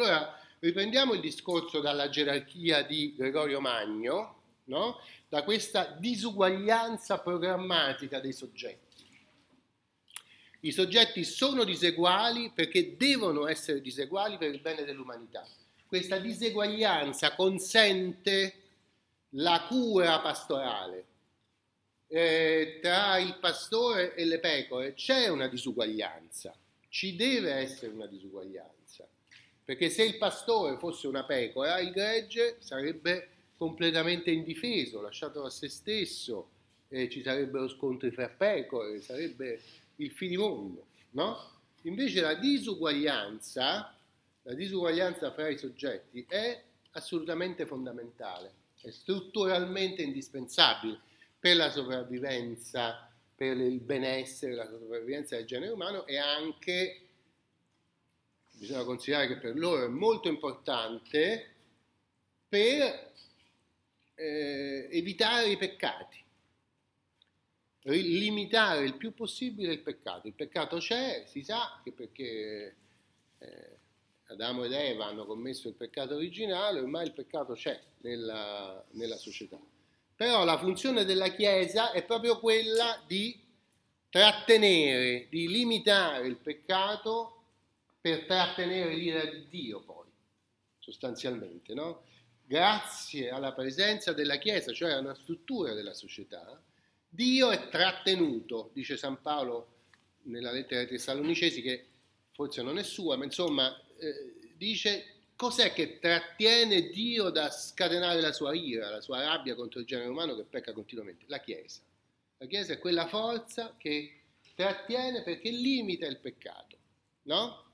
Allora, riprendiamo il discorso dalla gerarchia di Gregorio Magno, no? da questa disuguaglianza programmatica dei soggetti. I soggetti sono diseguali perché devono essere diseguali per il bene dell'umanità. Questa diseguaglianza consente la cura pastorale. Eh, tra il pastore e le pecore c'è una disuguaglianza, ci deve essere una disuguaglianza, perché se il pastore fosse una pecora, il gregge sarebbe completamente indifeso, lasciato a se stesso, eh, ci sarebbero scontri fra pecore, sarebbe il finimondo, no? Invece la disuguaglianza, la disuguaglianza fra i soggetti è assolutamente fondamentale, è strutturalmente indispensabile per la sopravvivenza, per il benessere, la sopravvivenza del genere umano e anche, bisogna considerare che per loro è molto importante per eh, evitare i peccati limitare il più possibile il peccato. Il peccato c'è, si sa che perché eh, Adamo ed Eva hanno commesso il peccato originale, ormai il peccato c'è nella, nella società. Però la funzione della Chiesa è proprio quella di trattenere, di limitare il peccato per trattenere l'ira di Dio poi, sostanzialmente, no? Grazie alla presenza della Chiesa, cioè a una struttura della società, Dio è trattenuto, dice San Paolo nella lettera ai Tessalonicesi, che forse non è sua, ma insomma eh, dice cos'è che trattiene Dio da scatenare la sua ira, la sua rabbia contro il genere umano che pecca continuamente? La Chiesa. La Chiesa è quella forza che trattiene perché limita il peccato, no?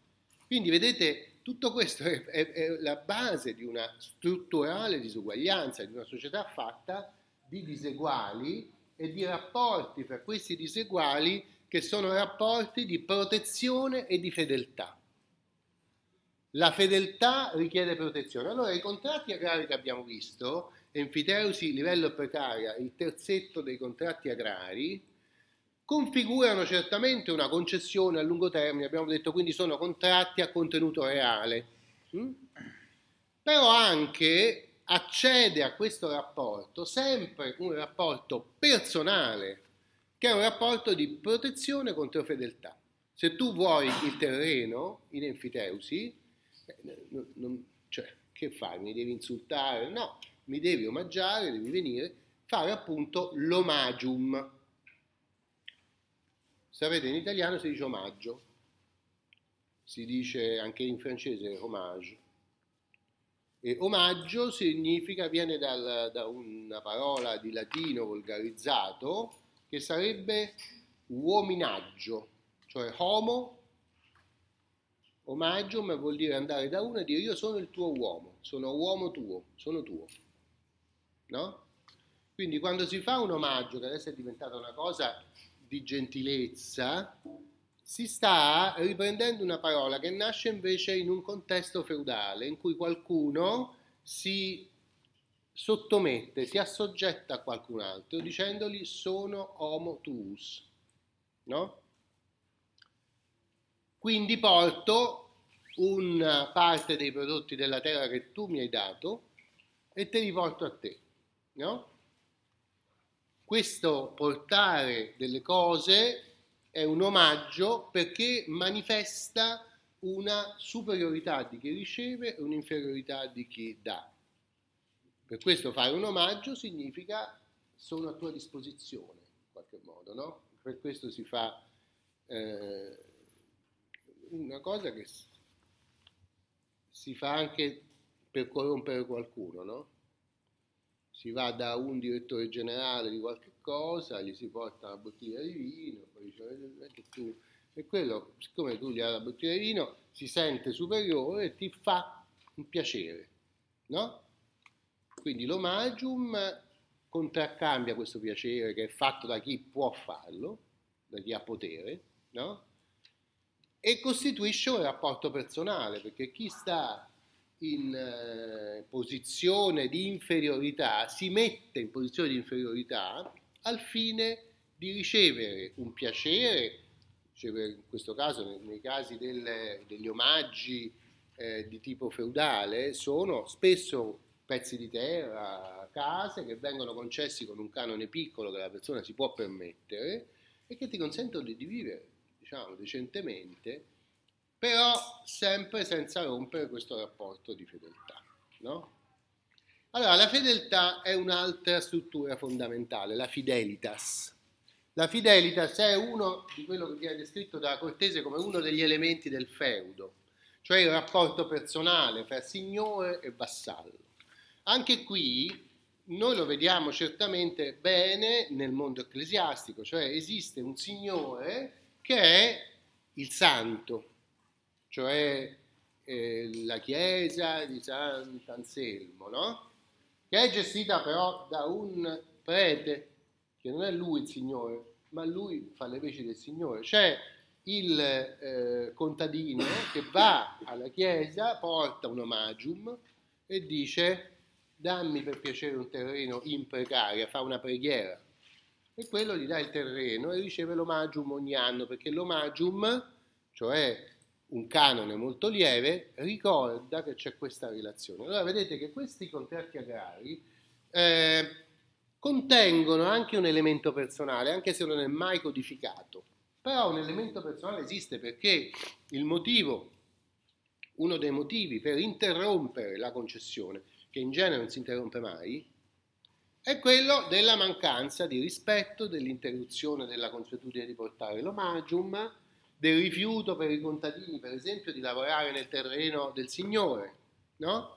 Quindi vedete, tutto questo è, è, è la base di una strutturale disuguaglianza, di una società fatta di diseguali e di rapporti fra questi diseguali che sono rapporti di protezione e di fedeltà. La fedeltà richiede protezione. Allora i contratti agrari che abbiamo visto, enfiteusi livello precaria, il terzetto dei contratti agrari, configurano certamente una concessione a lungo termine, abbiamo detto quindi sono contratti a contenuto reale, mm? però anche accede a questo rapporto sempre un rapporto personale, che è un rapporto di protezione contro fedeltà. Se tu vuoi il terreno in enfiteusi, non, non, cioè, che fai? Mi devi insultare? No, mi devi omaggiare, devi venire, fare appunto l'omagium. Sapete, in italiano si dice omaggio, si dice anche in francese homage. E omaggio significa, viene dal, da una parola di latino volgarizzato che sarebbe uominaggio, cioè homo, omaggio ma vuol dire andare da uno e dire io sono il tuo uomo, sono uomo tuo, sono tuo. No? Quindi quando si fa un omaggio, che adesso è diventata una cosa di gentilezza, si sta riprendendo una parola che nasce invece in un contesto feudale in cui qualcuno si sottomette, si assoggetta a qualcun altro dicendogli sono homo tuus, no? Quindi porto una parte dei prodotti della terra che tu mi hai dato e te li porto a te, no? Questo portare delle cose è un omaggio perché manifesta una superiorità di chi riceve e un'inferiorità di chi dà. Per questo fare un omaggio significa sono a tua disposizione, in qualche modo, no? Per questo si fa eh, una cosa che si fa anche per corrompere qualcuno, no? Si va da un direttore generale di qualche cosa, gli si porta una bottiglia di vino, poi dice che tu, e quello, siccome tu gli hai la bottiglia di vino, si sente superiore e ti fa un piacere, no? Quindi l'omagium contraccambia questo piacere che è fatto da chi può farlo, da chi ha potere, no? E costituisce un rapporto personale, perché chi sta in eh, posizione di inferiorità, si mette in posizione di inferiorità al fine di ricevere un piacere, in questo caso nei, nei casi delle, degli omaggi eh, di tipo feudale sono spesso pezzi di terra, case che vengono concessi con un canone piccolo che la persona si può permettere e che ti consentono di vivere, diciamo, decentemente, però sempre senza rompere questo rapporto di fedeltà, no? Allora, la fedeltà è un'altra struttura fondamentale, la fidelitas. La fidelitas è uno di quello che viene descritto da Cortese come uno degli elementi del feudo, cioè il rapporto personale fra signore e vassallo. Anche qui noi lo vediamo certamente bene nel mondo ecclesiastico, cioè esiste un signore che è il santo, cioè eh, la chiesa di Sant'Anselmo, no? che è gestita però da un prete, che non è lui il Signore, ma lui fa le veci del Signore. C'è il eh, contadino che va alla chiesa, porta un omagium e dice dammi per piacere un terreno in precaria, fa una preghiera. E quello gli dà il terreno e riceve l'omagium ogni anno, perché l'omagium, cioè un canone molto lieve, ricorda che c'è questa relazione. Allora vedete che questi contratti agrari eh, contengono anche un elemento personale, anche se non è mai codificato. Però un elemento personale esiste perché il motivo, uno dei motivi per interrompere la concessione, che in genere non si interrompe mai, è quello della mancanza di rispetto, dell'interruzione della consuetudine di portare l'omagium, del rifiuto per i contadini, per esempio, di lavorare nel terreno del Signore, no?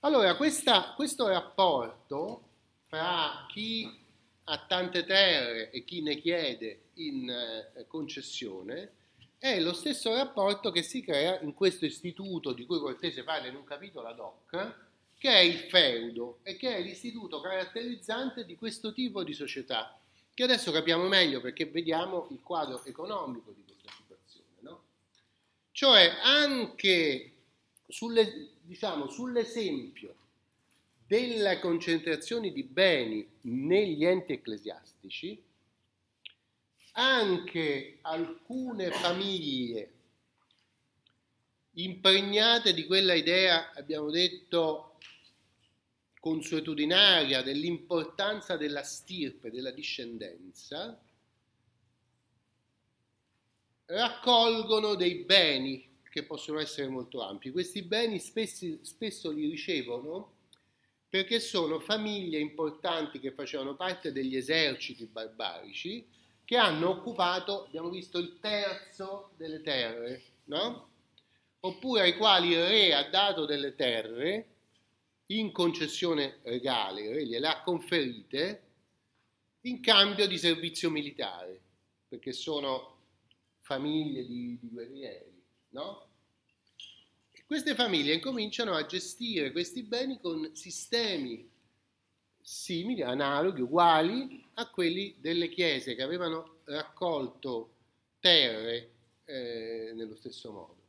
Allora, questa, questo rapporto fra chi ha tante terre e chi ne chiede in eh, concessione è lo stesso rapporto che si crea in questo istituto di cui Cortese parla in un capitolo ad hoc, che è il feudo e che è l'istituto caratterizzante di questo tipo di società che adesso capiamo meglio perché vediamo il quadro economico di questa situazione. No? Cioè anche sulle, diciamo, sull'esempio delle concentrazioni di beni negli enti ecclesiastici, anche alcune famiglie impregnate di quella idea, abbiamo detto, consuetudinaria dell'importanza della stirpe, della discendenza, raccolgono dei beni che possono essere molto ampi. Questi beni spesso, spesso li ricevono perché sono famiglie importanti che facevano parte degli eserciti barbarici che hanno occupato, abbiamo visto, il terzo delle terre, no? Oppure ai quali il re ha dato delle terre in concessione regale, il re gliele ha conferite in cambio di servizio militare, perché sono famiglie di, di guerrieri, no? E queste famiglie incominciano a gestire questi beni con sistemi simili, analoghi, uguali a quelli delle chiese che avevano raccolto terre eh, nello stesso modo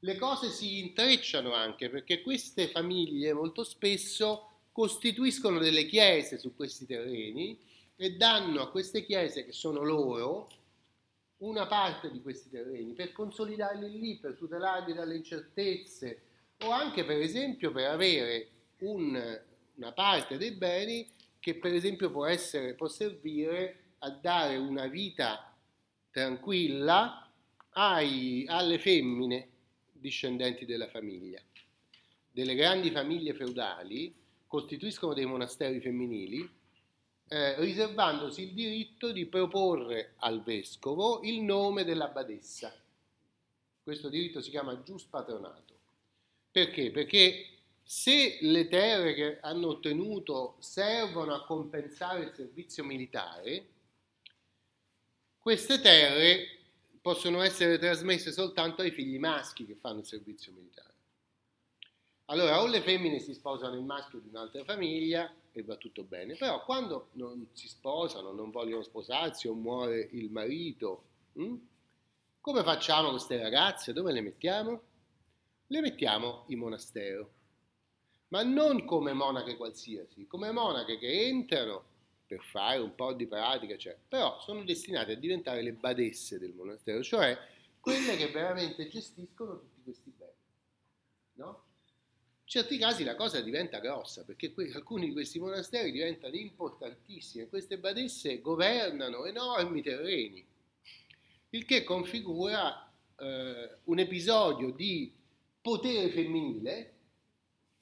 le cose si intrecciano anche perché queste famiglie molto spesso costituiscono delle chiese su questi terreni e danno a queste chiese che sono loro una parte di questi terreni per consolidarli lì, per tutelarli dalle incertezze o anche per esempio per avere un, una parte dei beni che per esempio può, essere, può servire a dare una vita tranquilla ai, alle femmine discendenti della famiglia. Delle grandi famiglie feudali costituiscono dei monasteri femminili, eh, riservandosi il diritto di proporre al vescovo il nome della badessa. Questo diritto si chiama gius patronato. Perché? Perché se le terre che hanno ottenuto servono a compensare il servizio militare, queste terre possono essere trasmesse soltanto ai figli maschi che fanno il servizio militare. Allora o le femmine si sposano il maschio di un'altra famiglia e va tutto bene, però quando non si sposano, non vogliono sposarsi o muore il marito, hm? come facciamo queste ragazze? Dove le mettiamo? Le mettiamo in monastero, ma non come monache qualsiasi, come monache che entrano per fare un po' di pratica, cioè, però sono destinate a diventare le badesse del monastero, cioè quelle che veramente gestiscono tutti questi beni. no? In certi casi la cosa diventa grossa perché que- alcuni di questi monasteri diventano importantissimi e queste badesse governano enormi terreni, il che configura eh, un episodio di potere femminile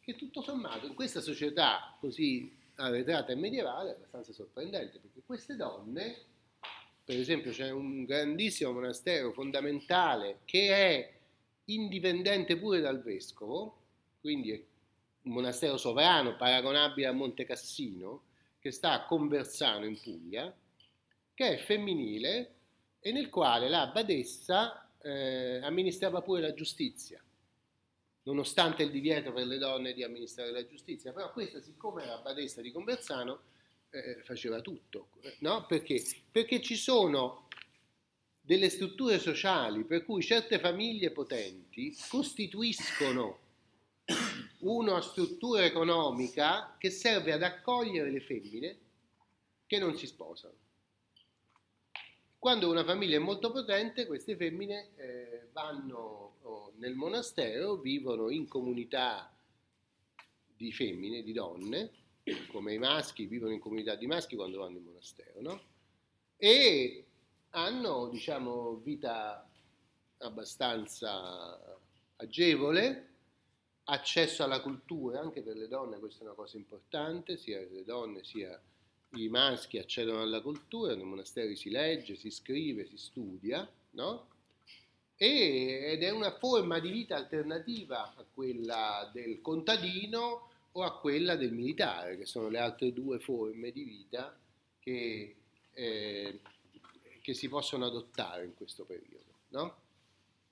che tutto sommato in questa società così arretrata e medievale è abbastanza sorprendente perché queste donne, per esempio c'è un grandissimo monastero fondamentale che è indipendente pure dal vescovo, quindi è un monastero sovrano paragonabile a Monte Cassino, che sta a Conversano in Puglia, che è femminile e nel quale la badessa eh, amministrava pure la giustizia, nonostante il divieto per le donne di amministrare la giustizia, però questa siccome era badessa di Conversano eh, faceva tutto, no? Perché? Perché ci sono delle strutture sociali per cui certe famiglie potenti costituiscono una struttura economica che serve ad accogliere le femmine che non si sposano. Quando una famiglia è molto potente, queste femmine eh, vanno nel monastero, vivono in comunità di femmine, di donne, come i maschi vivono in comunità di maschi quando vanno in monastero, no? E hanno, diciamo, vita abbastanza agevole, accesso alla cultura, anche per le donne questa è una cosa importante, sia le donne sia i maschi accedono alla cultura, nei monasteri si legge, si scrive, si studia, no? E, ed è una forma di vita alternativa a quella del contadino o a quella del militare, che sono le altre due forme di vita che, eh, che si possono adottare in questo periodo, no?